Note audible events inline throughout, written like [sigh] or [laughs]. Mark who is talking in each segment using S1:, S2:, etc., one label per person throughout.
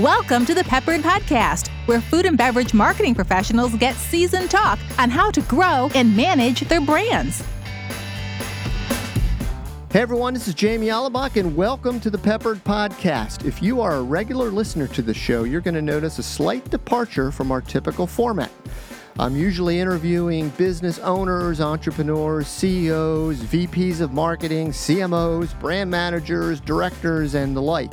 S1: Welcome to the Peppered Podcast, where food and beverage marketing professionals get seasoned talk on how to grow and manage their brands.
S2: Hey everyone, this is Jamie Alabach, and welcome to the Peppered Podcast. If you are a regular listener to the show, you're going to notice a slight departure from our typical format. I'm usually interviewing business owners, entrepreneurs, CEOs, VPs of marketing, CMOs, brand managers, directors, and the like.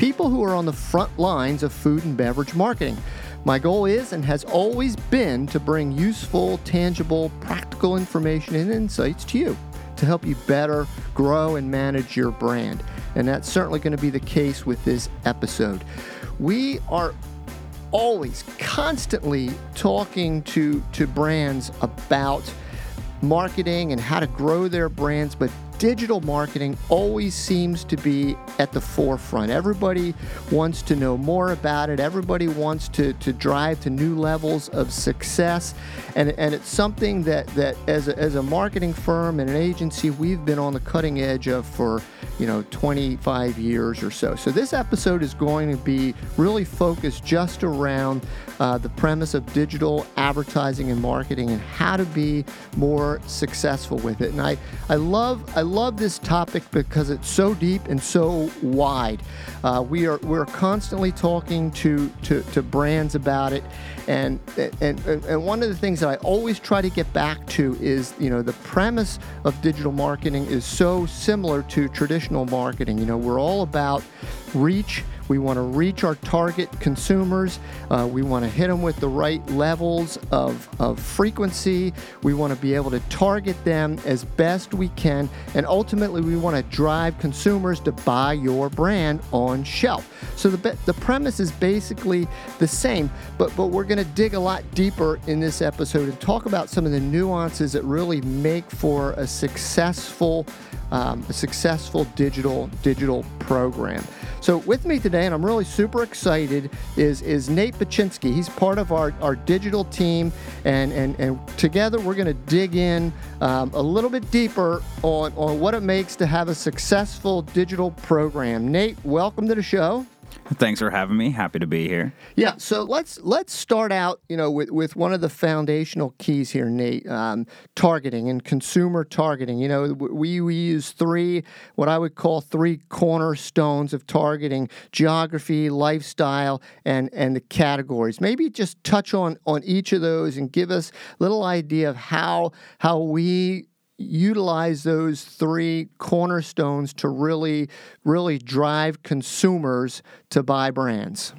S2: People who are on the front lines of food and beverage marketing. My goal is and has always been to bring useful, tangible, practical information and insights to you to help you better grow and manage your brand. And that's certainly going to be the case with this episode. We are always constantly talking to to brands about marketing and how to grow their brands but digital marketing always seems to be at the forefront. Everybody wants to know more about it. Everybody wants to, to drive to new levels of success. And, and it's something that, that as, a, as a marketing firm and an agency, we've been on the cutting edge of for, you know, 25 years or so. So this episode is going to be really focused just around uh, the premise of digital advertising and marketing and how to be more successful with it. And I, I love I love this topic because it's so deep and so wide. Uh, we are we're constantly talking to, to, to brands about it, and, and and one of the things that I always try to get back to is you know the premise of digital marketing is so similar to traditional marketing. You know we're all about reach we want to reach our target consumers. Uh, we want to hit them with the right levels of, of frequency. We want to be able to target them as best we can. And ultimately, we want to drive consumers to buy your brand on shelf. So the, the premise is basically the same, but, but we're going to dig a lot deeper in this episode and talk about some of the nuances that really make for a successful um, a successful digital digital program. So with me today, and I'm really super excited, is is Nate Baczynski. He's part of our, our digital team, and and and together we're going to dig in um, a little bit deeper on on what it makes to have a successful digital program. Nate, welcome to the show. [laughs]
S3: Thanks for having me. Happy to be here.
S2: Yeah, so let's let's start out, you know, with, with one of the foundational keys here, Nate. Um, targeting and consumer targeting. You know, we we use three what I would call three cornerstones of targeting: geography, lifestyle, and and the categories. Maybe just touch on on each of those and give us a little idea of how how we utilize those three cornerstones to really, really drive consumers to buy brands?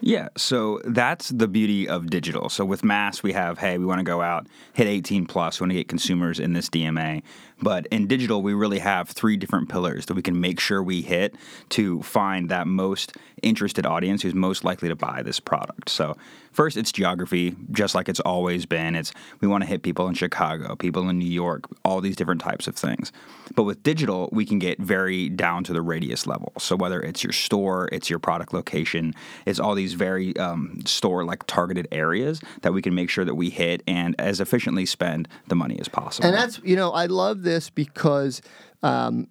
S3: Yeah, so that's the beauty of digital. So with mass, we have, hey, we want to go out, hit 18 plus, we want to get consumers in this DMA. But in digital, we really have three different pillars that we can make sure we hit to find that most interested audience who's most likely to buy this product. So first, it's geography, just like it's always been. It's we want to hit people in Chicago, people in New York, all these different types of things. But with digital, we can get very down to the radius level. So whether it's your store, it's your product location, it's all these very um, store like targeted areas that we can make sure that we hit and as efficiently spend the money as possible.
S2: And that's you know I love this because. Um,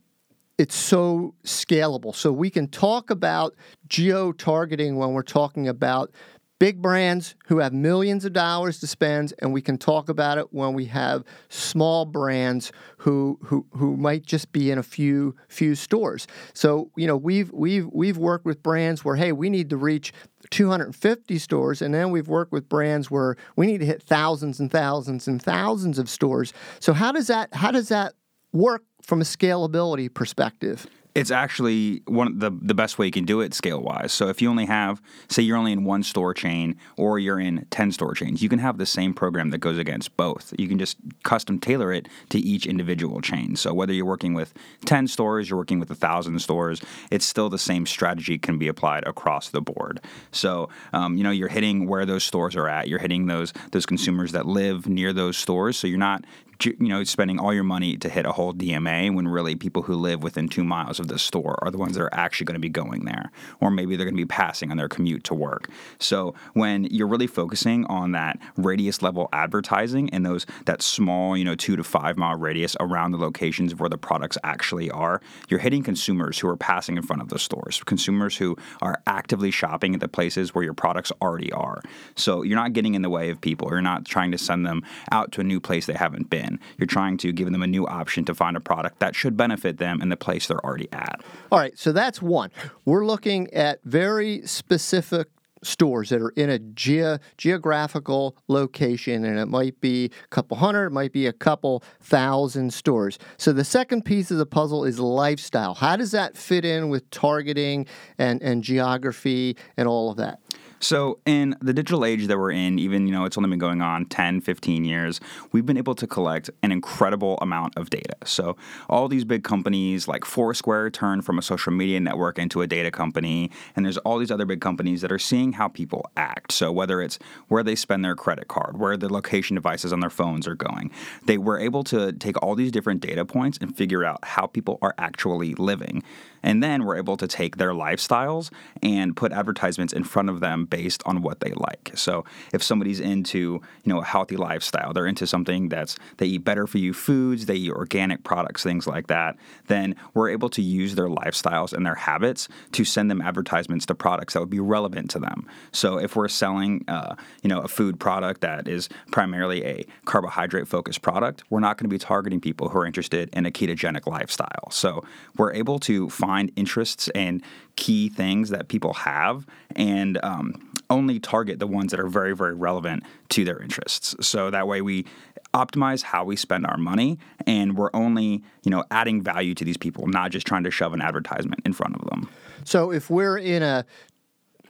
S2: it's so scalable. So we can talk about geo targeting when we're talking about big brands who have millions of dollars to spend, and we can talk about it when we have small brands who who, who might just be in a few few stores. So you know we've we've we've worked with brands where hey we need to reach 250 stores, and then we've worked with brands where we need to hit thousands and thousands and thousands of stores. So how does that how does that work from a scalability perspective?
S3: It's actually one of the the best way you can do it scale wise. So if you only have, say, you're only in one store chain or you're in ten store chains, you can have the same program that goes against both. You can just custom tailor it to each individual chain. So whether you're working with ten stores, you're working with a thousand stores, it's still the same strategy can be applied across the board. So um, you know you're hitting where those stores are at. You're hitting those those consumers that live near those stores. So you're not you know spending all your money to hit a whole DMA when really people who live within two miles of the store are the ones that are actually going to be going there, or maybe they're going to be passing on their commute to work. So when you're really focusing on that radius level advertising and those that small you know two to five mile radius around the locations where the products actually are, you're hitting consumers who are passing in front of the stores, consumers who are actively shopping at the places where your products already are. So you're not getting in the way of people. You're not trying to send them out to a new place they haven't been. You're trying to give them a new option to find a product that should benefit them in the place they're already at.
S2: All right, so that's one. We're looking at very specific stores that are in a ge- geographical location, and it might be a couple hundred, it might be a couple thousand stores. So the second piece of the puzzle is lifestyle. How does that fit in with targeting and, and geography and all of that?
S3: So, in the digital age that we're in, even, you know, it's only been going on 10, 15 years, we've been able to collect an incredible amount of data. So, all these big companies like Foursquare turned from a social media network into a data company, and there's all these other big companies that are seeing how people act. So, whether it's where they spend their credit card, where the location devices on their phones are going, they were able to take all these different data points and figure out how people are actually living. And then we're able to take their lifestyles and put advertisements in front of them based on what they like. So if somebody's into, you know, a healthy lifestyle, they're into something that's they eat better for you foods, they eat organic products, things like that, then we're able to use their lifestyles and their habits to send them advertisements to products that would be relevant to them. So if we're selling, uh, you know, a food product that is primarily a carbohydrate focused product, we're not going to be targeting people who are interested in a ketogenic lifestyle. So we're able to find find interests and key things that people have and um, only target the ones that are very, very relevant to their interests. So that way we optimize how we spend our money and we're only, you know, adding value to these people, not just trying to shove an advertisement in front of them.
S2: So if we're in a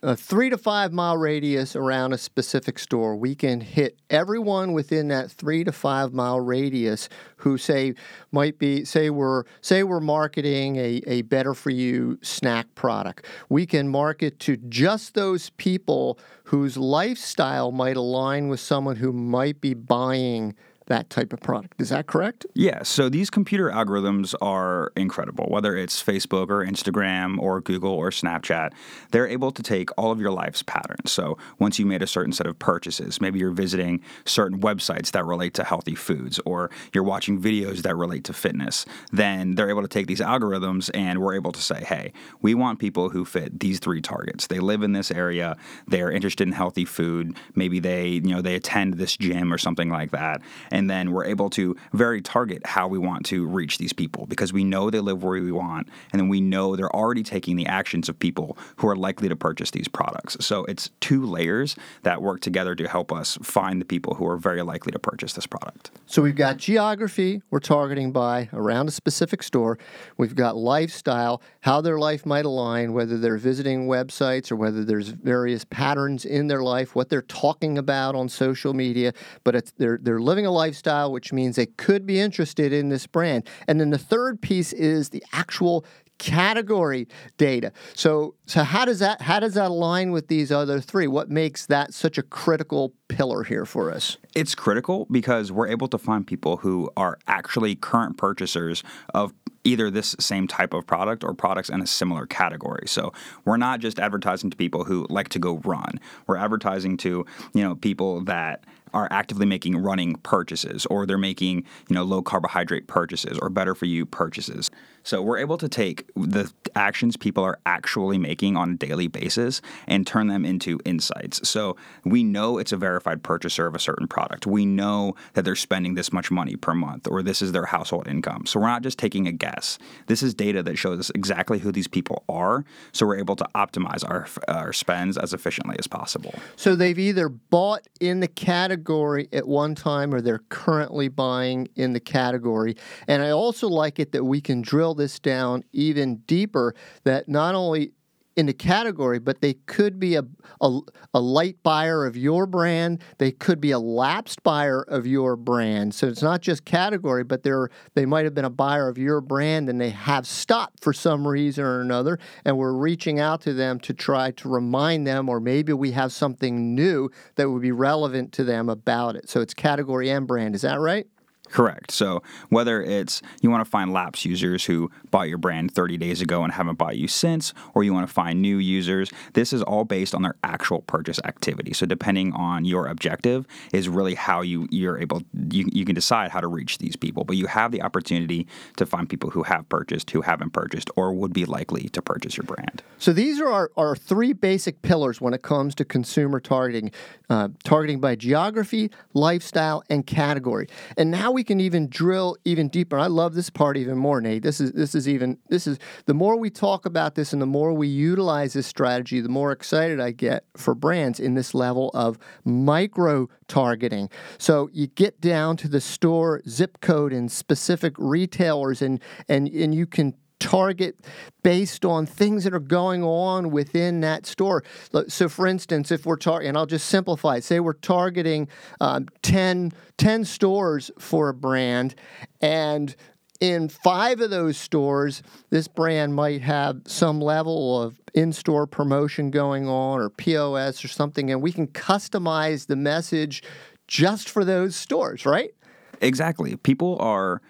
S2: a three to five mile radius around a specific store, we can hit everyone within that three to five mile radius who say might be say we're say we're marketing a, a better for you snack product. We can market to just those people whose lifestyle might align with someone who might be buying that type of product. Is that correct?
S3: Yeah. So these computer algorithms are incredible. Whether it's Facebook or Instagram or Google or Snapchat, they're able to take all of your life's patterns. So once you made a certain set of purchases, maybe you're visiting certain websites that relate to healthy foods or you're watching videos that relate to fitness, then they're able to take these algorithms and we're able to say, hey, we want people who fit these three targets. They live in this area, they're interested in healthy food, maybe they, you know, they attend this gym or something like that and then we're able to very target how we want to reach these people because we know they live where we want, and then we know they're already taking the actions of people who are likely to purchase these products. So it's two layers that work together to help us find the people who are very likely to purchase this product.
S2: So we've got geography we're targeting by around a specific store. We've got lifestyle, how their life might align, whether they're visiting websites or whether there's various patterns in their life, what they're talking about on social media, but it's they're they're living a life lifestyle, which means they could be interested in this brand. And then the third piece is the actual category data. So so how does that how does that align with these other three? What makes that such a critical pillar here for us?
S3: It's critical because we're able to find people who are actually current purchasers of either this same type of product or products in a similar category. So we're not just advertising to people who like to go run. We're advertising to, you know, people that are actively making running purchases or they're making, you know, low carbohydrate purchases or better for you purchases. So we're able to take the actions people are actually making on a daily basis and turn them into insights. So we know it's a verified purchaser of a certain product. We know that they're spending this much money per month or this is their household income. So we're not just taking a guess. This is data that shows us exactly who these people are. So we're able to optimize our, our spends as efficiently as possible.
S2: So they've either bought in the category at one time or they're currently buying in the category. And I also like it that we can drill this down even deeper that not only in the category, but they could be a, a, a, light buyer of your brand. They could be a lapsed buyer of your brand. So it's not just category, but they're they might have been a buyer of your brand and they have stopped for some reason or another. And we're reaching out to them to try to remind them, or maybe we have something new that would be relevant to them about it. So it's category and brand. Is that right?
S3: Correct. So whether it's you want to find lapsed users who bought your brand 30 days ago and haven't bought you since, or you want to find new users, this is all based on their actual purchase activity. So depending on your objective is really how you you're able you, you can decide how to reach these people. But you have the opportunity to find people who have purchased, who haven't purchased, or would be likely to purchase your brand.
S2: So these are our, our three basic pillars when it comes to consumer targeting, uh, targeting by geography, lifestyle, and category. And now we can even drill even deeper. I love this part even more, Nate. This is this is even this is the more we talk about this and the more we utilize this strategy, the more excited I get for brands in this level of micro targeting. So you get down to the store zip code and specific retailers and and and you can target based on things that are going on within that store. So, for instance, if we're targeting, and I'll just simplify it, say we're targeting um, 10, 10 stores for a brand, and in five of those stores, this brand might have some level of in store promotion going on or POS or something, and we can customize the message just for those stores, right?
S3: Exactly. People are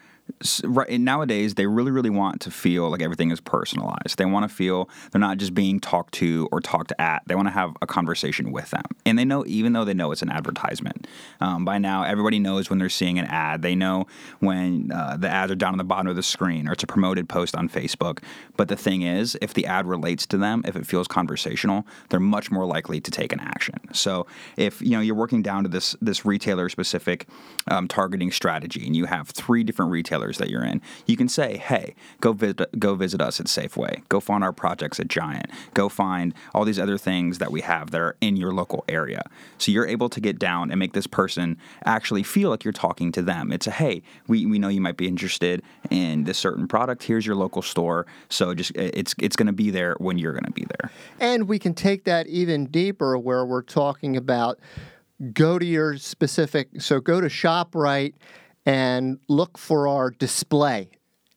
S3: right nowadays they really really want to feel like everything is personalized. They want to feel they're not just being talked to or talked at. They want to have a conversation with them. And they know even though they know it's an advertisement um, by now everybody knows when they're seeing an ad. They know when uh, the ads are down on the bottom of the screen or it's a promoted post on facebook. But the thing is if the ad relates to them if it feels conversational they're much more likely to take an action. So if you know you're working down to this this retailer specific um, targeting strategy and you have three different retailers that you're in, you can say, "Hey, go visit go visit us at Safeway. Go find our projects at Giant. Go find all these other things that we have that are in your local area." So you're able to get down and make this person actually feel like you're talking to them. It's a, "Hey, we, we know you might be interested in this certain product. Here's your local store. So just it's it's going to be there when you're going to be there."
S2: And we can take that even deeper where we're talking about go to your specific so go to ShopRite and look for our display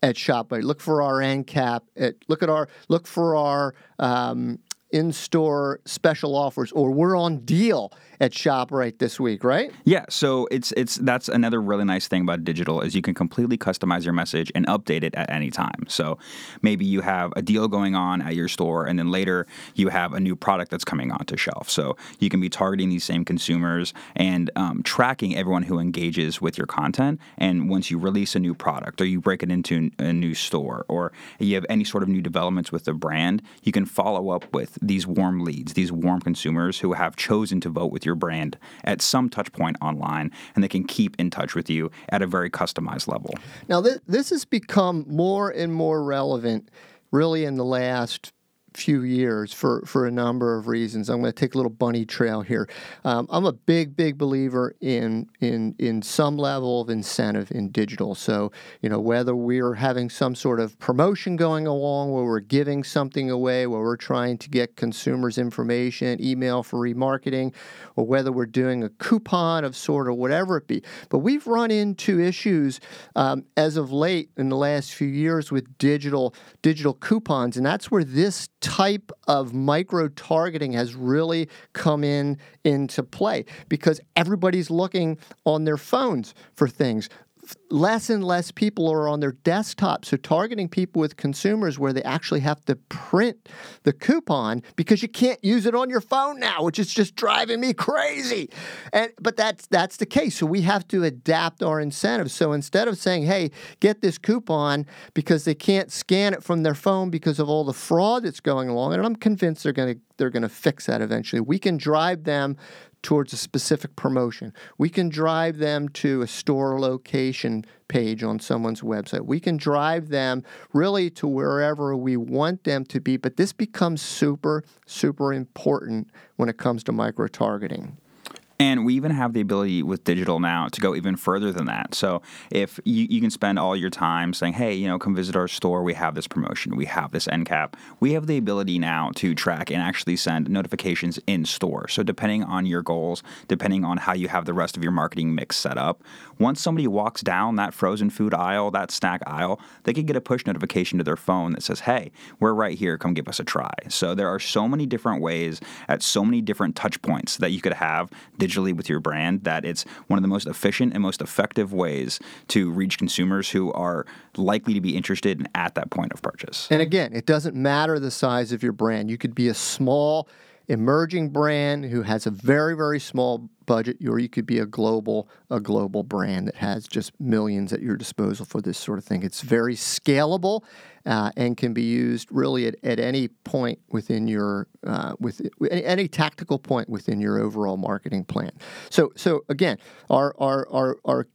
S2: at ShopRite. Look for our end cap. At, look at our look for our um, in-store special offers, or we're on deal at ShopRite this week, right?
S3: Yeah, so it's it's that's another really nice thing about digital is you can completely customize your message and update it at any time. So maybe you have a deal going on at your store and then later you have a new product that's coming onto shelf. So you can be targeting these same consumers and um, tracking everyone who engages with your content. And once you release a new product or you break it into a new store or you have any sort of new developments with the brand, you can follow up with these warm leads, these warm consumers who have chosen to vote with your brand at some touch point online and they can keep in touch with you at a very customized level.
S2: Now, this, this has become more and more relevant really in the last few years for, for a number of reasons. I'm going to take a little bunny trail here. Um, I'm a big, big believer in in in some level of incentive in digital. So you know whether we're having some sort of promotion going along, where we're giving something away, where we're trying to get consumers information, email for remarketing, or whether we're doing a coupon of sort or whatever it be. But we've run into issues um, as of late in the last few years with digital digital coupons, and that's where this type of micro targeting has really come in into play because everybody's looking on their phones for things less and less people are on their desktop. So targeting people with consumers where they actually have to print the coupon because you can't use it on your phone now, which is just driving me crazy. And but that's that's the case. So we have to adapt our incentives. So instead of saying, "Hey, get this coupon," because they can't scan it from their phone because of all the fraud that's going along, and I'm convinced they're to they're going to fix that eventually. We can drive them towards a specific promotion. We can drive them to a store location page on someone's website. We can drive them really to wherever we want them to be, but this becomes super, super important when it comes to micro targeting.
S3: And we even have the ability with digital now to go even further than that. So if you, you can spend all your time saying, hey, you know, come visit our store, we have this promotion, we have this end cap, we have the ability now to track and actually send notifications in store. So depending on your goals, depending on how you have the rest of your marketing mix set up, once somebody walks down that frozen food aisle, that snack aisle, they can get a push notification to their phone that says, hey, we're right here, come give us a try. So there are so many different ways at so many different touch points that you could have digitally with your brand that it's one of the most efficient and most effective ways to reach consumers who are likely to be interested at that point of purchase.
S2: And again, it doesn't matter the size of your brand. You could be a small emerging brand who has a very very small budget or you could be a global a global brand that has just millions at your disposal for this sort of thing it's very scalable uh, and can be used really at, at any point within your uh, with any tactical point within your overall marketing plan so so again our our our, our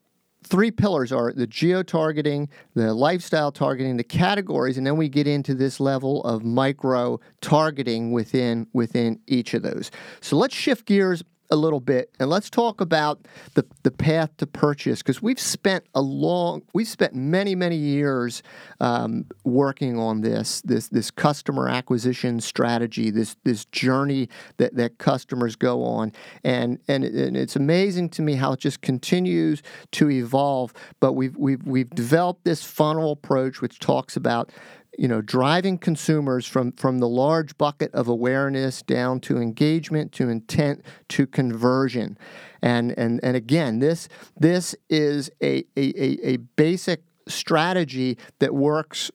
S2: three pillars are the geo targeting, the lifestyle targeting, the categories, and then we get into this level of micro targeting within within each of those. So let's shift gears a little bit and let's talk about the, the path to purchase because we've spent a long we've spent many many years um, working on this this this customer acquisition strategy this this journey that, that customers go on. And, and and it's amazing to me how it just continues to evolve but we've we've we've developed this funnel approach which talks about you know, driving consumers from, from the large bucket of awareness down to engagement, to intent, to conversion. And, and, and again, this, this is a, a, a basic strategy that works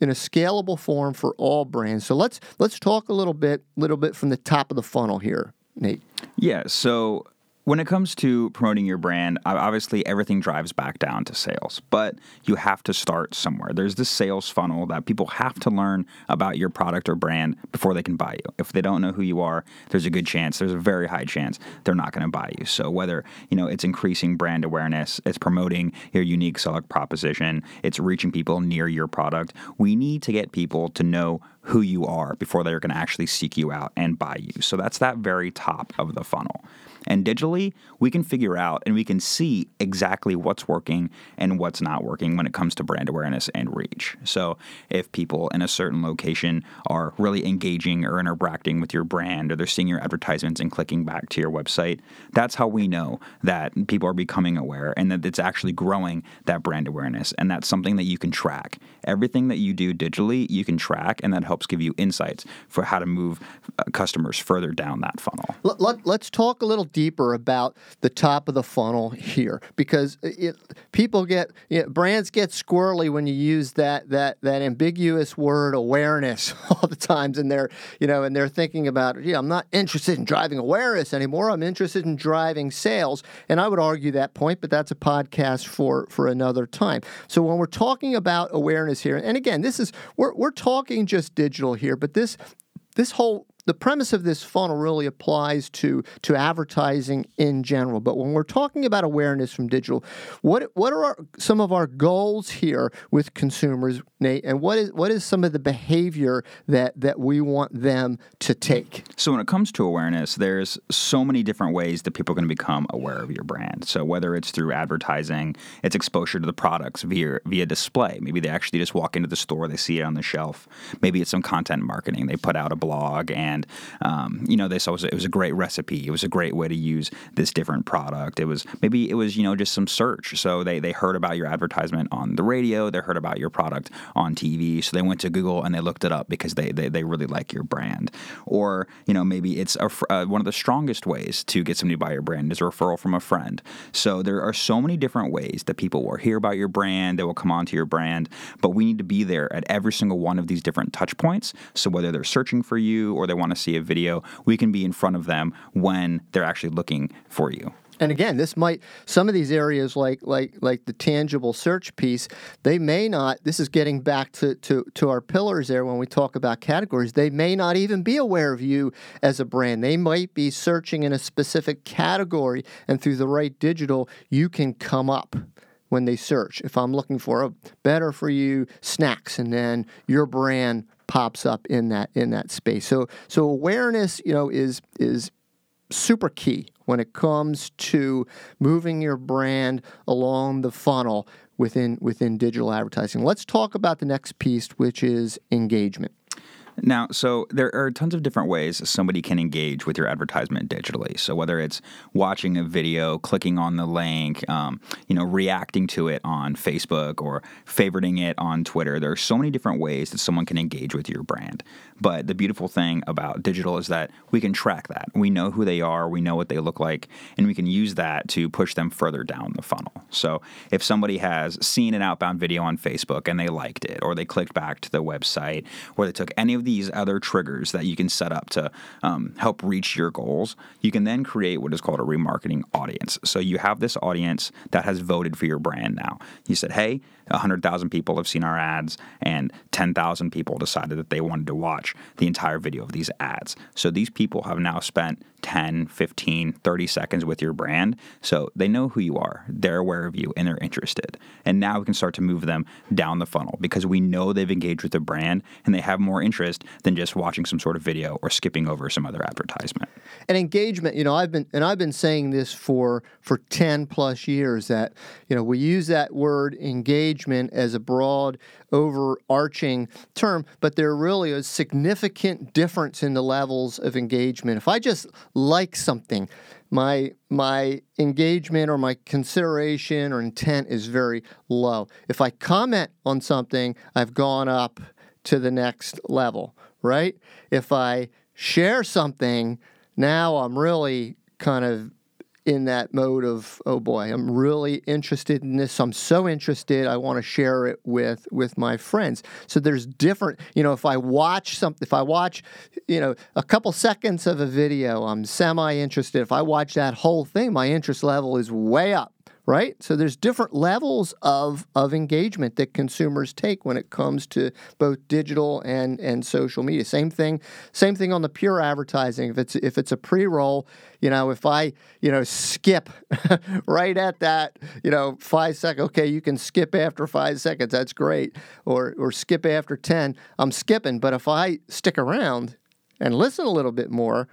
S2: in a scalable form for all brands. So let's let's talk a little bit little bit from the top of the funnel here, Nate.
S3: Yeah, so when it comes to promoting your brand, obviously everything drives back down to sales, but you have to start somewhere. There's this sales funnel that people have to learn about your product or brand before they can buy you. If they don't know who you are, there's a good chance, there's a very high chance they're not going to buy you. So whether, you know, it's increasing brand awareness, it's promoting your unique select proposition, it's reaching people near your product, we need to get people to know who you are before they're going to actually seek you out and buy you. So that's that very top of the funnel. And digitally, we can figure out and we can see exactly what's working and what's not working when it comes to brand awareness and reach. So, if people in a certain location are really engaging or interacting with your brand or they're seeing your advertisements and clicking back to your website, that's how we know that people are becoming aware and that it's actually growing that brand awareness. And that's something that you can track. Everything that you do digitally, you can track, and that helps give you insights for how to move uh, customers further down that funnel.
S2: Let, let, let's talk a little deeper about the top of the funnel here because it, people get you know, brands get squirrely when you use that that that ambiguous word awareness [laughs] all the times and they're you know and they're thinking about yeah I'm not interested in driving awareness anymore. I'm interested in driving sales. And I would argue that point but that's a podcast for for another time. So when we're talking about awareness here and again this is we're we're talking just digital here but this this whole the premise of this funnel really applies to to advertising in general. But when we're talking about awareness from digital, what what are our, some of our goals here with consumers, Nate? And what is what is some of the behavior that that we want them to take?
S3: So when it comes to awareness, there's so many different ways that people are going to become aware of your brand. So whether it's through advertising, it's exposure to the products via via display. Maybe they actually just walk into the store, they see it on the shelf. Maybe it's some content marketing. They put out a blog and and um, you know it was, it was a great recipe. It was a great way to use this different product. It was maybe it was you know just some search. So they they heard about your advertisement on the radio. They heard about your product on TV. So they went to Google and they looked it up because they they, they really like your brand. Or you know maybe it's a, uh, one of the strongest ways to get somebody to buy your brand is a referral from a friend. So there are so many different ways that people will hear about your brand. They will come onto your brand, but we need to be there at every single one of these different touch points. So whether they're searching for you or they want to see a video, we can be in front of them when they're actually looking for you.
S2: And again, this might some of these areas like like like the tangible search piece, they may not. This is getting back to to to our pillars there when we talk about categories. They may not even be aware of you as a brand. They might be searching in a specific category, and through the right digital, you can come up when they search. If I'm looking for a better for you snacks, and then your brand pops up in that in that space. So so awareness, you know, is is super key when it comes to moving your brand along the funnel within within digital advertising. Let's talk about the next piece, which is engagement.
S3: Now, so there are tons of different ways somebody can engage with your advertisement digitally. So whether it's watching a video, clicking on the link, um, you know, reacting to it on Facebook or favoriting it on Twitter, there are so many different ways that someone can engage with your brand. But the beautiful thing about digital is that we can track that. We know who they are, we know what they look like, and we can use that to push them further down the funnel. So if somebody has seen an outbound video on Facebook and they liked it, or they clicked back to the website, or they took any of these other triggers that you can set up to um, help reach your goals, you can then create what is called a remarketing audience. So you have this audience that has voted for your brand now. You said, hey, 100,000 people have seen our ads, and 10,000 people decided that they wanted to watch the entire video of these ads. So these people have now spent 10, 15, 30 seconds with your brand. So they know who you are, they're aware of you, and they're interested. And now we can start to move them down the funnel because we know they've engaged with the brand and they have more interest than just watching some sort of video or skipping over some other advertisement.
S2: And engagement, you know, I've been and I've been saying this for for 10 plus years that, you know, we use that word as a broad overarching term, but there really is significant difference in the levels of engagement. If I just like something, my my engagement or my consideration or intent is very low. If I comment on something, I've gone up to the next level, right? If I share something, now I'm really kind of in that mode of oh boy i'm really interested in this. I'm so interested i want to share it with with my friends. So there's different you know if i watch something if i watch you know a couple seconds of a video i'm semi interested if i watch that whole thing my interest level is way up right? So there's different levels of, of engagement that consumers take when it comes to both digital and, and social media. Same thing, same thing on the pure advertising. If it's if it's a pre-roll, you know, if I, you know, skip [laughs] right at that, you know, five seconds, okay, you can skip after five seconds, that's great. Or or skip after ten, I'm skipping. But if I stick around and listen a little bit more,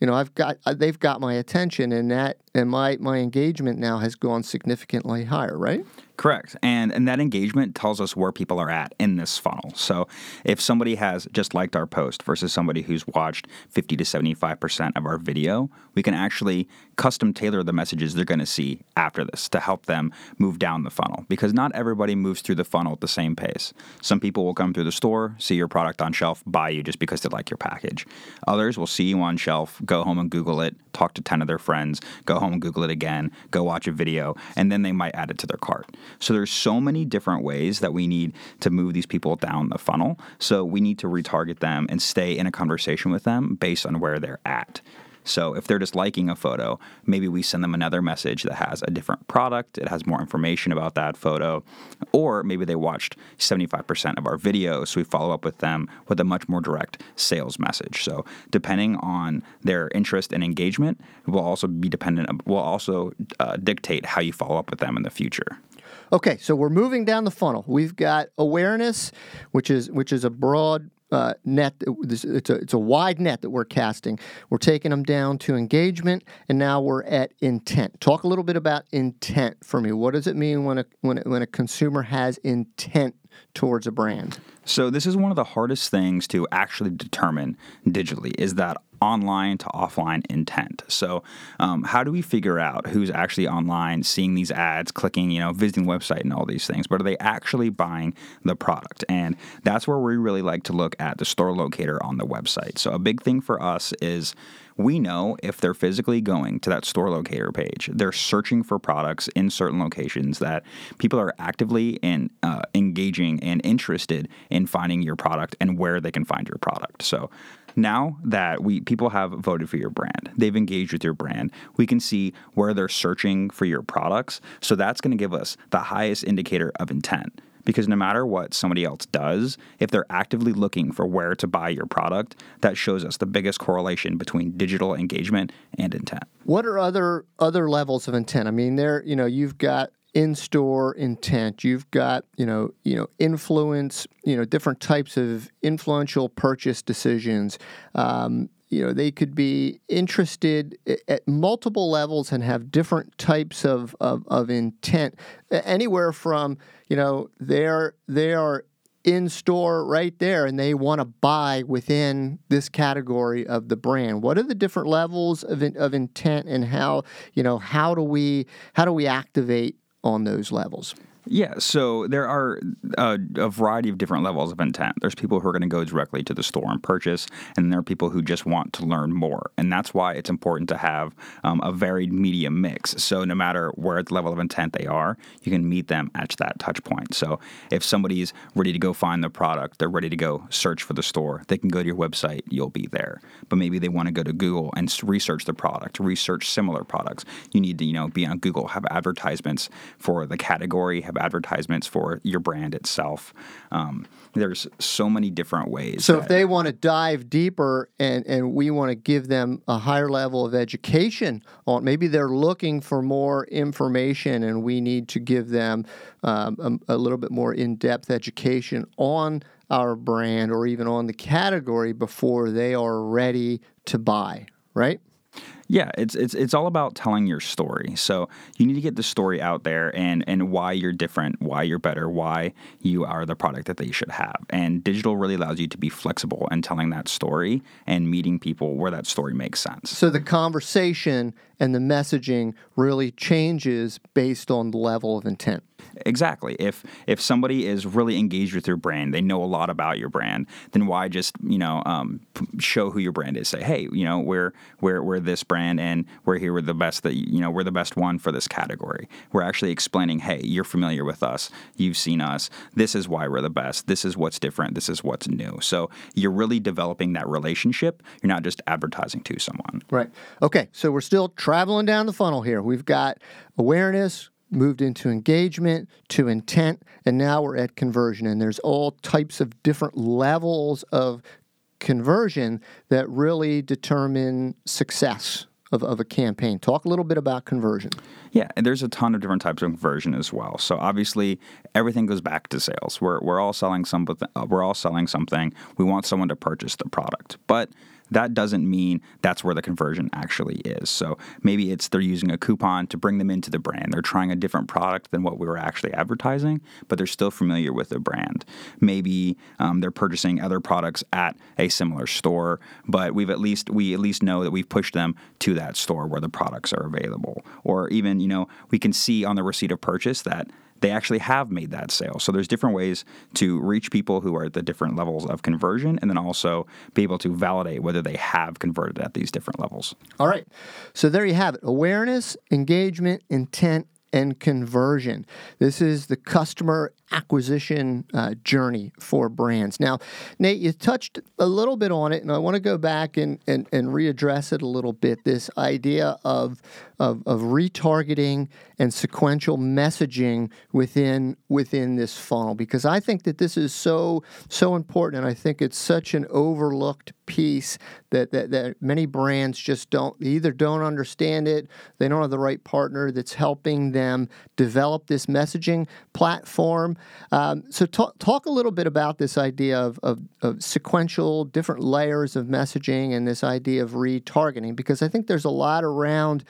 S2: you know, I've got they've got my attention, and that and my my engagement now has gone significantly higher, right?
S3: Correct. And and that engagement tells us where people are at in this funnel. So if somebody has just liked our post versus somebody who's watched 50 to 75% of our video, we can actually custom tailor the messages they're going to see after this to help them move down the funnel because not everybody moves through the funnel at the same pace. Some people will come through the store, see your product on shelf, buy you just because they like your package. Others will see you on shelf, go home and Google it, talk to 10 of their friends, go home and Google it again, go watch a video, and then they might add it to their cart. So there's so many different ways that we need to move these people down the funnel. So we need to retarget them and stay in a conversation with them based on where they're at. So if they're just liking a photo, maybe we send them another message that has a different product, it has more information about that photo, or maybe they watched 75% of our videos, so we follow up with them with a much more direct sales message. So depending on their interest and engagement, will also be dependent will also uh, dictate how you follow up with them in the future.
S2: Okay, so we're moving down the funnel. We've got awareness, which is which is a broad uh, net. It's a, it's a wide net that we're casting. We're taking them down to engagement, and now we're at intent. Talk a little bit about intent for me. What does it mean when a when a, when a consumer has intent towards a brand?
S3: So this is one of the hardest things to actually determine digitally is that online to offline intent. So um, how do we figure out who's actually online, seeing these ads, clicking, you know, visiting website and all these things, but are they actually buying the product? And that's where we really like to look at the store locator on the website. So a big thing for us is we know if they're physically going to that store locator page, they're searching for products in certain locations that people are actively in, uh, engaging and interested in finding your product and where they can find your product. So now that we people have voted for your brand, they've engaged with your brand, we can see where they're searching for your products. So that's going to give us the highest indicator of intent because no matter what somebody else does, if they're actively looking for where to buy your product, that shows us the biggest correlation between digital engagement and intent.
S2: What are other other levels of intent? I mean, there, you know, you've got in-store intent. You've got, you know, you know, influence, you know, different types of influential purchase decisions. Um, you know they could be interested at multiple levels and have different types of, of, of intent anywhere from you know they're they are in store right there and they want to buy within this category of the brand what are the different levels of, of intent and how you know how do we how do we activate on those levels
S3: yeah, so there are a, a, variety of different levels of intent. There's people who are going to go directly to the store and purchase, and there are people who just want to learn more. And that's why it's important to have um, a varied media mix. So no matter where the level of intent they are, you can meet them at that touch point. So if somebody's ready to go find the product, they're ready to go search for the store, they can go to your website, you'll be there. But maybe they want to go to Google and research the product, research similar products. You need to, you know, be on Google, have advertisements for the category, have advertisements for your brand itself. Um, there's so many different ways.
S2: So if they want to dive deeper and, and we want to give them a higher level of education on maybe they're looking for more information and we need to give them um, a, a little bit more in-depth education on our brand or even on the category before they are ready to buy, right?
S3: Yeah, it's it's it's all about telling your story. So you need to get the story out there and and why you're different, why you're better, why you are the product that they should have. And digital really allows you to be flexible and telling that story and meeting people where that story makes sense.
S2: So the conversation and the messaging really changes based on the level of intent.
S3: Exactly. If if somebody is really engaged with your brand, they know a lot about your brand, then why just you know um, show who your brand is? Say, hey, you know, we're we're we're this brand, and we're here. We're the best that you know. We're the best one for this category. We're actually explaining, hey, you're familiar with us. You've seen us. This is why we're the best. This is what's different. This is what's new. So you're really developing that relationship. You're not just advertising to someone.
S2: Right. Okay. So we're still traveling down the funnel here. We've got awareness, moved into engagement to intent, and now we're at conversion. And there's all types of different levels of conversion that really determine success of, of a campaign. Talk a little bit about conversion.
S3: Yeah, and there's a ton of different types of conversion as well. So obviously, everything goes back to sales. We're, we're all selling something. Uh, we're all selling something. We want someone to purchase the product, but that doesn't mean that's where the conversion actually is. So maybe it's they're using a coupon to bring them into the brand. They're trying a different product than what we were actually advertising, but they're still familiar with the brand. Maybe um, they're purchasing other products at a similar store, but we've at least we at least know that we've pushed them to that store where the products are available. Or even you know we can see on the receipt of purchase that they actually have made that sale. So there's different ways to reach people who are at the different levels of conversion and then also be able to validate whether they have converted at these different levels.
S2: All right. So there you have it. Awareness, engagement, intent, and conversion. This is the customer acquisition uh, journey for brands. Now, Nate, you touched a little bit on it, and I want to go back and, and, and readdress it a little bit this idea of, of, of retargeting and sequential messaging within within this funnel because I think that this is so so important and I think it's such an overlooked piece that, that, that many brands just don't either don't understand it, they don't have the right partner that's helping them develop this messaging platform. Um, so talk, talk a little bit about this idea of, of, of sequential different layers of messaging and this idea of retargeting because I think there's a lot around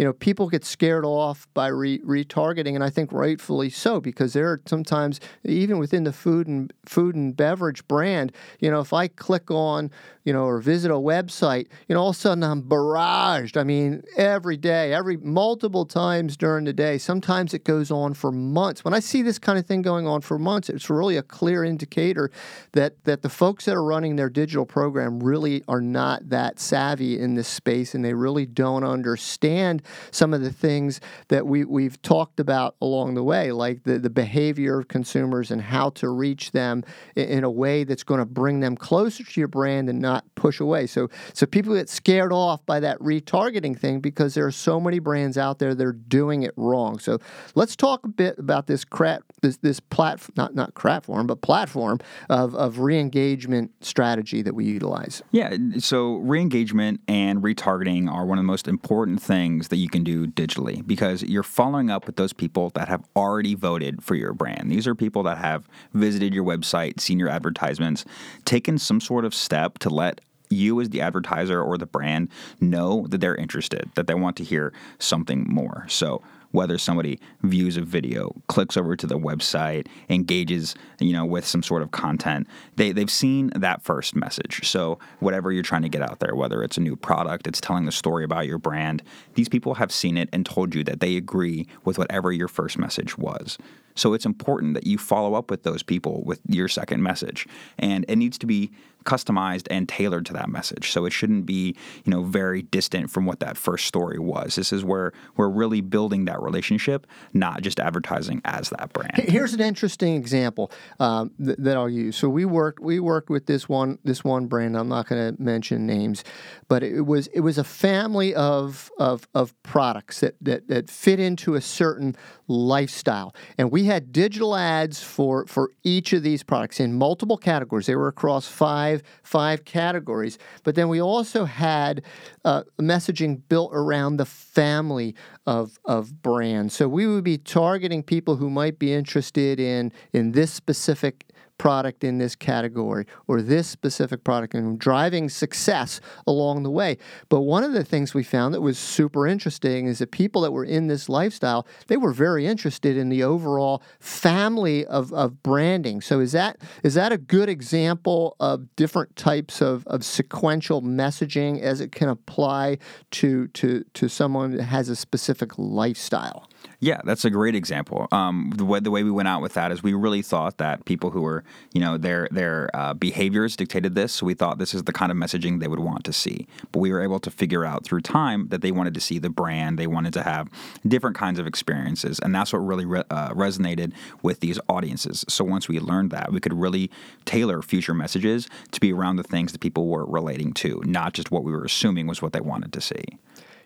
S2: you know, people get scared off by re- retargeting, and I think rightfully so because there are sometimes even within the food and food and beverage brand, you know, if I click on, you know, or visit a website, you know, all of a sudden I'm barraged. I mean, every day, every multiple times during the day. Sometimes it goes on for months. When I see this kind of thing going on for months, it's really a clear indicator that that the folks that are running their digital program really are not that savvy in this space, and they really don't understand some of the things that we, we've talked about along the way, like the, the behavior of consumers and how to reach them in, in a way that's going to bring them closer to your brand and not push away. So, so people get scared off by that retargeting thing because there are so many brands out there that are doing it wrong. So let's talk a bit about this crap, this, this platform, not, not platform, but platform of, of re-engagement strategy that we utilize.
S3: Yeah, so re-engagement and retargeting are one of the most important things that you can do digitally because you're following up with those people that have already voted for your brand. These are people that have visited your website, seen your advertisements, taken some sort of step to let you as the advertiser or the brand know that they're interested, that they want to hear something more. So whether somebody views a video, clicks over to the website, engages, you know, with some sort of content. They they've seen that first message. So whatever you're trying to get out there, whether it's a new product, it's telling the story about your brand, these people have seen it and told you that they agree with whatever your first message was. So it's important that you follow up with those people with your second message. And it needs to be customized and tailored to that message. So it shouldn't be, you know, very distant from what that first story was. This is where we're really building that relationship, not just advertising as that brand.
S2: Here's an interesting example um, th- that I'll use. So we worked we worked with this one this one brand. I'm not going to mention names, but it was it was a family of of, of products that, that that fit into a certain lifestyle, and we had digital ads for for each of these products in multiple categories. They were across five, five categories. But then we also had uh, messaging built around the family of of brands. So we would be targeting people who might be interested in in this specific product in this category or this specific product and driving success along the way. But one of the things we found that was super interesting is that people that were in this lifestyle, they were very interested in the overall family of, of branding. So is that is that a good example of different types of, of sequential messaging as it can apply to to to someone that has a specific lifestyle?
S3: Yeah, that's a great example. Um, the way the way we went out with that is we really thought that people who were, you know, their their uh, behaviors dictated this. So we thought this is the kind of messaging they would want to see. But we were able to figure out through time that they wanted to see the brand. They wanted to have different kinds of experiences, and that's what really re- uh, resonated with these audiences. So once we learned that, we could really tailor future messages to be around the things that people were relating to, not just what we were assuming was what they wanted to see.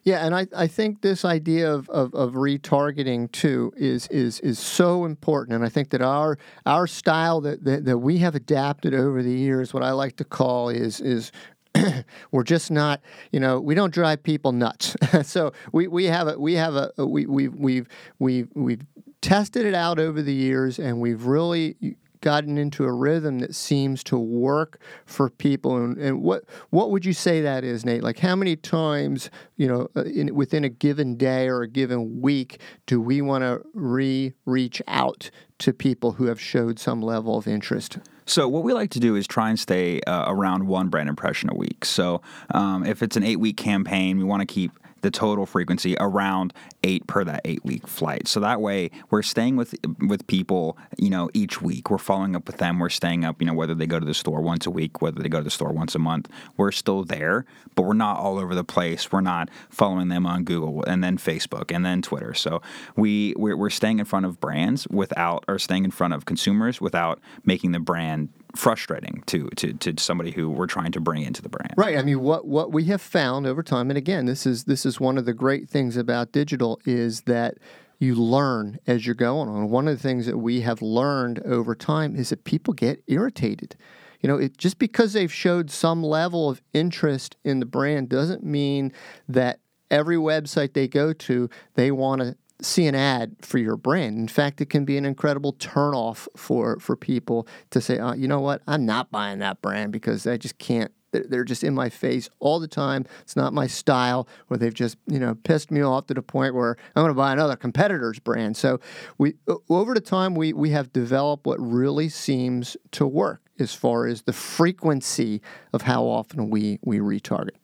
S2: Yeah, and I, I think this idea of, of, of, retargeting too is, is is so important. And I think that our our style that, that, that we have adapted over the years, what I like to call is is [clears throat] we're just not, you know, we don't drive people nuts. [laughs] so we, we have a we have a we we've we've we've we've tested it out over the years, and we've really gotten into a rhythm that seems to work for people. And, and what what would you say that is, Nate? Like how many times, you know, uh, in, within a given day or a given week, do we want to re reach out to people who have showed some level of interest?
S3: So what we like to do is try and stay uh, around one brand impression a week. So um, if it's an eight week campaign, we want to keep the total frequency around eight per that eight week flight. So that way we're staying with with people, you know, each week. We're following up with them. We're staying up, you know, whether they go to the store once a week, whether they go to the store once a month. We're still there, but we're not all over the place. We're not following them on Google and then Facebook and then Twitter. So we we're, we're staying in front of brands without or staying in front of consumers without making the brand frustrating to, to to somebody who we're trying to bring into the brand.
S2: Right. I mean, what what we have found over time, and again, this is this is one of the great things about digital is that you learn as you're going on. One of the things that we have learned over time is that people get irritated. You know, it, just because they've showed some level of interest in the brand doesn't mean that every website they go to, they want to see an ad for your brand. In fact, it can be an incredible turnoff for for people to say, oh, you know what, I'm not buying that brand because I just can't. They're just in my face all the time. It's not my style, or they've just you know pissed me off to the point where I'm going to buy another competitor's brand. So we over the time we we have developed what really seems to work as far as the frequency of how often we we retarget.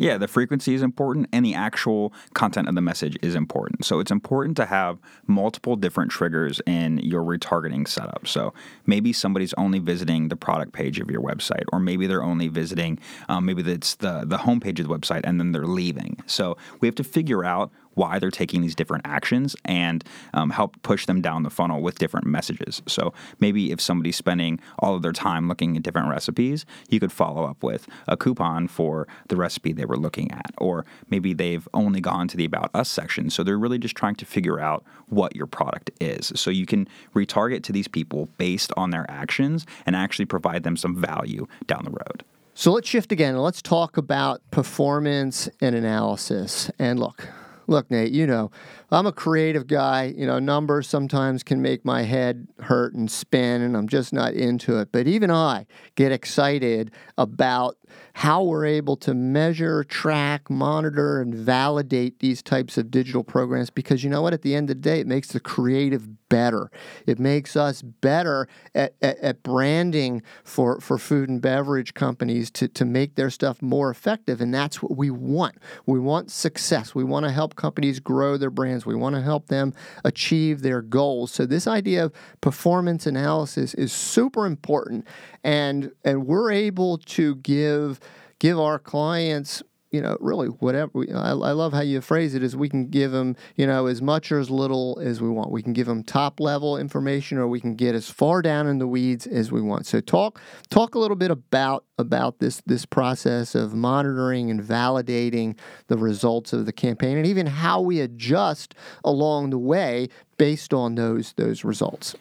S3: Yeah, the frequency is important and the actual content of the message is important. So it's important to have multiple different triggers in your retargeting setup. So maybe somebody's only visiting the product page of your website, or maybe they're only visiting, um, maybe it's the, the homepage of the website and then they're leaving. So we have to figure out why they're taking these different actions and um, help push them down the funnel with different messages. So maybe if somebody's spending all of their time looking at different recipes, you could follow up with a coupon for the recipe they were looking at. Or maybe they've only gone to the About Us section. So they're really just trying to figure out what your product is. So you can retarget to these people based on their actions and actually provide them some value down the road.
S2: So let's shift again. and Let's talk about performance and analysis. And look, look, Nate, you know, I'm a creative guy. You know, numbers sometimes can make my head hurt and spin, and I'm just not into it. But even I get excited about how we're able to measure, track, monitor, and validate these types of digital programs because you know what? At the end of the day, it makes the creative better. It makes us better at, at, at, branding for, for food and beverage companies to, to make their stuff more effective. And that's what we want. We want success. We want to help companies grow their brands. We want to help them achieve their goals. So this idea of performance analysis is super important. And, and we're able to give give our clients you know, really whatever. We, I, I, love how you phrase it. Is we can give them, you know, as much or as little as we want. We can give them top level information, or we can get as far down in the weeds as we want. So talk talk a little bit about about this this process of monitoring and validating the results of the campaign, and even how we adjust along the way based on those those results.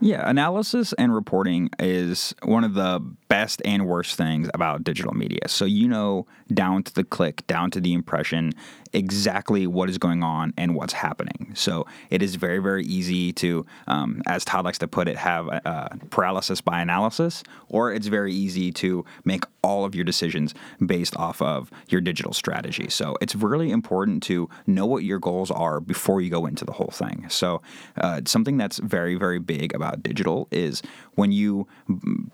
S3: Yeah, analysis and reporting is one of the best and worst things about digital media. So you know down to the click, down to the impression, exactly what is going on and what's happening. So it is very, very easy to, um, as Todd likes to put it, have paralysis by analysis, or it's very easy to make all of your decisions based off of your digital strategy. So it's really important to know what your goals are before you go into the whole thing. So uh, something that's very, very big about digital is when you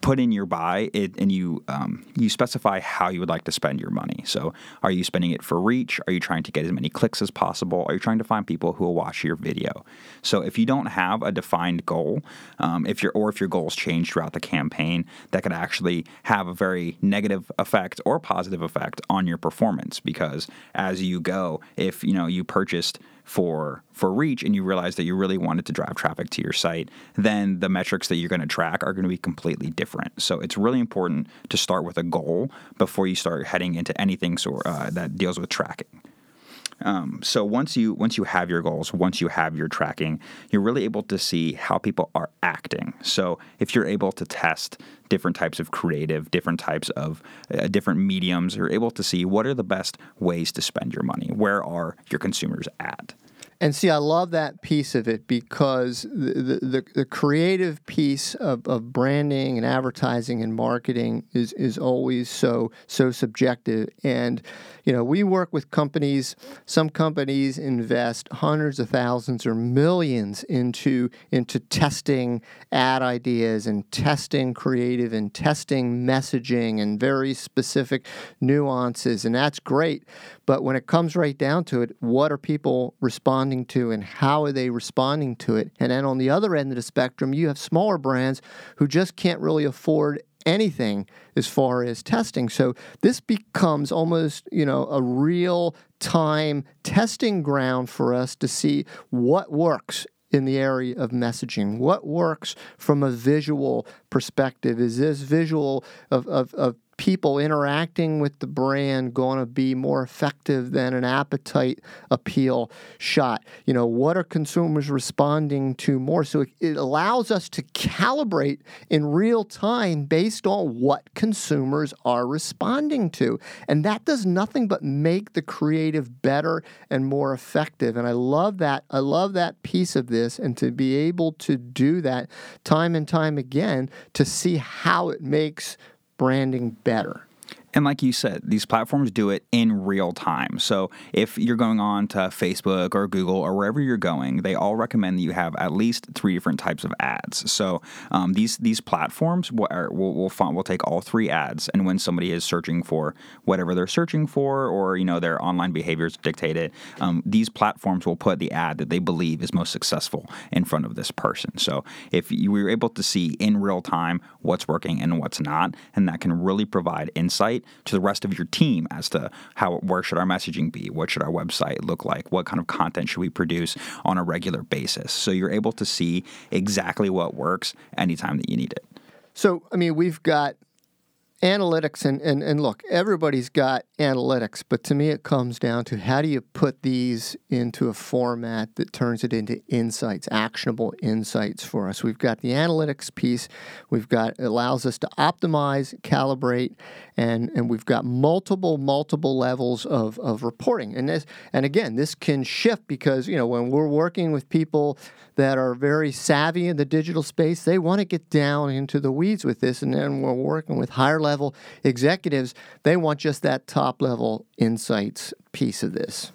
S3: put in your buy it, and you um, you specify how you would like to spend your money. So, are you spending it for reach? Are you trying to get as many clicks as possible? Are you trying to find people who will watch your video? So, if you don't have a defined goal, um, if your or if your goals change throughout the campaign, that could actually have a very negative effect or positive effect on your performance because as you go, if you know you purchased for for reach and you realize that you really wanted to drive traffic to your site, then the metrics that you're going to track are going to be completely different. So it's really important to start with a goal before you start heading into anything so, uh, that deals with tracking. Um, so once you once you have your goals, once you have your tracking, you're really able to see how people are acting. So if you're able to test different types of creative, different types of uh, different mediums, you're able to see what are the best ways to spend your money. Where are your consumers at?
S2: And see, I love that piece of it because the, the, the, creative piece of, of branding and advertising and marketing is, is always so so subjective. And you know, we work with companies. Some companies invest hundreds of thousands or millions into into testing ad ideas and testing creative and testing messaging and very specific nuances, and that's great. But when it comes right down to it, what are people responding to and how are they responding to it? And then on the other end of the spectrum, you have smaller brands who just can't really afford anything as far as testing. So this becomes almost, you know, a real time testing ground for us to see what works in the area of messaging? What works from a visual perspective? Is this visual of, of, of people interacting with the brand going to be more effective than an appetite appeal shot? You know, what are consumers responding to more? So it, it allows us to calibrate in real time based on what consumers are responding to. And that does nothing but make the creative better and more effective. And I love that. I love that piece of this and to be able to do that time and time again to see how it makes branding better.
S3: And like you said, these platforms do it in real time. So if you're going on to Facebook or Google or wherever you're going, they all recommend that you have at least three different types of ads. So um, these these platforms will, will, will, will take all three ads, and when somebody is searching for whatever they're searching for, or you know their online behaviors dictate it, um, these platforms will put the ad that they believe is most successful in front of this person. So if you were able to see in real time what's working and what's not, and that can really provide insight to the rest of your team as to how where should our messaging be, what should our website look like, what kind of content should we produce on a regular basis. So you're able to see exactly what works anytime that you need it.
S2: So I mean, we've got analytics and, and, and look everybody's got analytics but to me it comes down to how do you put these into a format that turns it into insights actionable insights for us we've got the analytics piece we've got allows us to optimize calibrate and and we've got multiple multiple levels of, of reporting. And this and again this can shift because you know when we're working with people that are very savvy in the digital space they want to get down into the weeds with this. And then we're working with higher level executives they want just that top level insights piece of this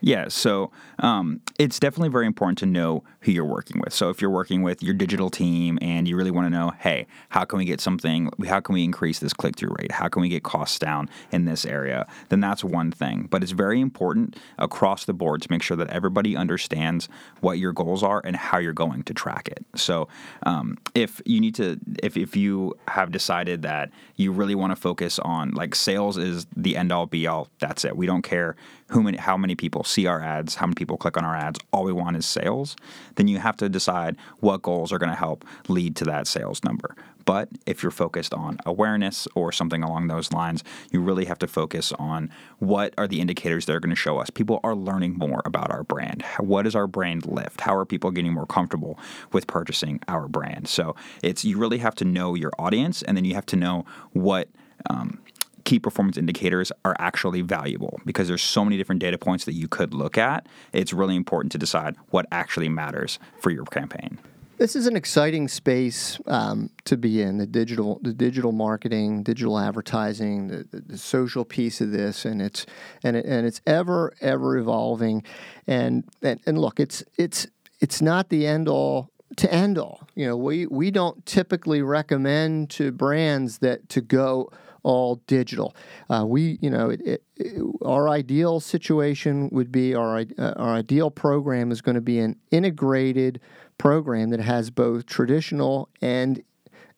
S3: yeah, so um, it's definitely very important to know who you're working with. So if you're working with your digital team and you really want to know, hey, how can we get something? How can we increase this click through rate? How can we get costs down in this area? Then that's one thing. But it's very important across the board to make sure that everybody understands what your goals are and how you're going to track it. So um, if you need to, if if you have decided that you really want to focus on like sales is the end all be all, that's it. We don't care who many, how many people see our ads, how many people click on our ads. All we want is sales. Then you have to decide what goals are going to help lead to that sales number. But if you're focused on awareness or something along those lines, you really have to focus on what are the indicators that are going to show us. People are learning more about our brand. What is our brand lift? How are people getting more comfortable with purchasing our brand? So it's you really have to know your audience, and then you have to know what. Um, key performance indicators are actually valuable because there's so many different data points that you could look at. It's really important to decide what actually matters for your campaign.
S2: This is an exciting space um, to be in the digital, the digital marketing, digital advertising, the, the, the, social piece of this, and it's and it, and it's ever ever evolving, and, and and look, it's it's it's not the end all to end all. You know, we we don't typically recommend to brands that to go all digital. Uh, we, you know, it, it, our ideal situation would be our uh, our ideal program is going to be an integrated program that has both traditional and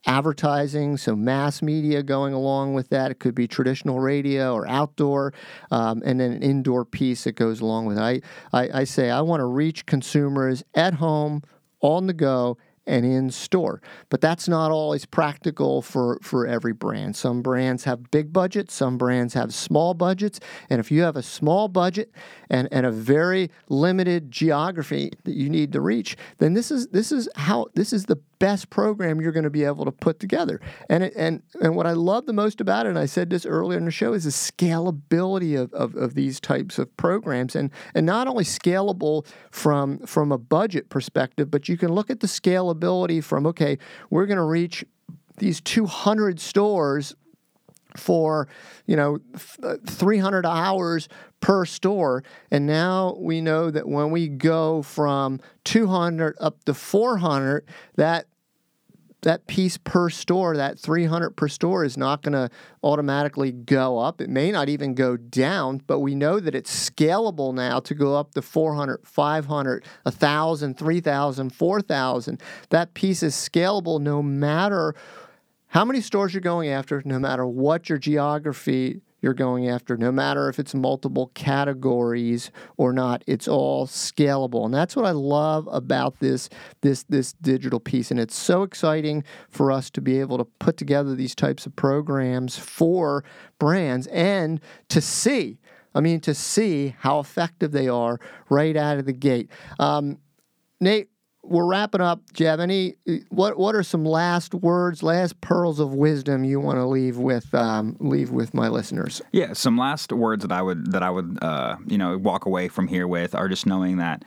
S2: advertising, so mass media going along with that. It could be traditional radio or outdoor, um, and then an indoor piece that goes along with it. I, I, I say I want to reach consumers at home, on the go, and in store. But that's not always practical for, for every brand. Some brands have big budgets, some brands have small budgets. And if you have a small budget and, and a very limited geography that you need to reach, then this is this is how this is the best program you're going to be able to put together. And it, and and what I love the most about it, and I said this earlier in the show, is the scalability of, of, of these types of programs, and and not only scalable from from a budget perspective, but you can look at the scalability from okay, we're going to reach these 200 stores for you know uh, 300 hours per store and now we know that when we go from 200 up to 400 that that piece per store, that 300 per store, is not going to automatically go up. It may not even go down, but we know that it's scalable now to go up to 400, 500, 1,000, 3,000, 4,000. That piece is scalable no matter how many stores you're going after, no matter what your geography you're going after, no matter if it's multiple categories or not, it's all scalable. And that's what I love about this this this digital piece. And it's so exciting for us to be able to put together these types of programs for brands and to see. I mean, to see how effective they are right out of the gate. Um, Nate, we're wrapping up. Have any? What What are some last words, last pearls of wisdom you want to leave with um, leave with my listeners?
S3: Yeah, some last words that I would that I would uh, you know walk away from here with are just knowing that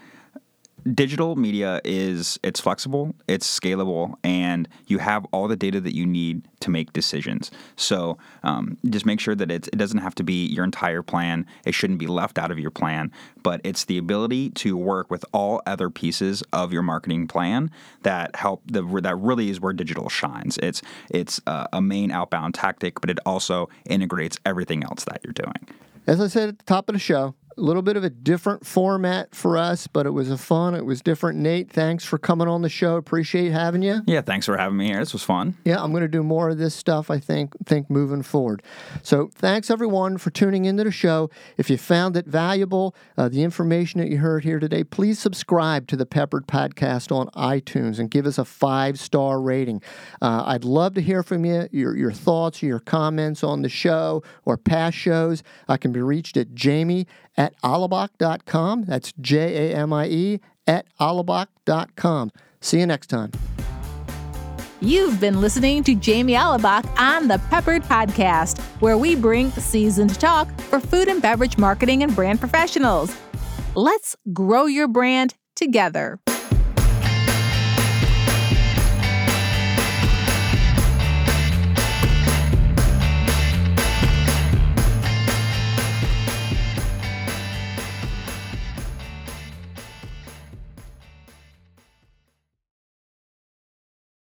S3: digital media is it's flexible it's scalable and you have all the data that you need to make decisions. So um, just make sure that it doesn't have to be your entire plan. It shouldn't be left out of your plan but it's the ability to work with all other pieces of your marketing plan that help the, that really is where digital shines. It's it's a main outbound tactic but it also integrates everything else that you're doing.
S2: As i said at the top of the show a little bit of a different format for us, but it was a fun. It was different. Nate, thanks for coming on the show. Appreciate having you.
S3: Yeah, thanks for having me here. This was fun.
S2: Yeah, I'm going to do more of this stuff. I think think moving forward. So thanks everyone for tuning into the show. If you found it valuable, uh, the information that you heard here today, please subscribe to the Peppered Podcast on iTunes and give us a five star rating. Uh, I'd love to hear from you. Your your thoughts, your comments on the show or past shows. I can be reached at Jamie at alibok.com. That's J A M I E at alibok.com. See you next time.
S1: You've been listening to Jamie Alabach on the Peppered Podcast, where we bring seasoned talk for food and beverage marketing and brand professionals. Let's grow your brand together.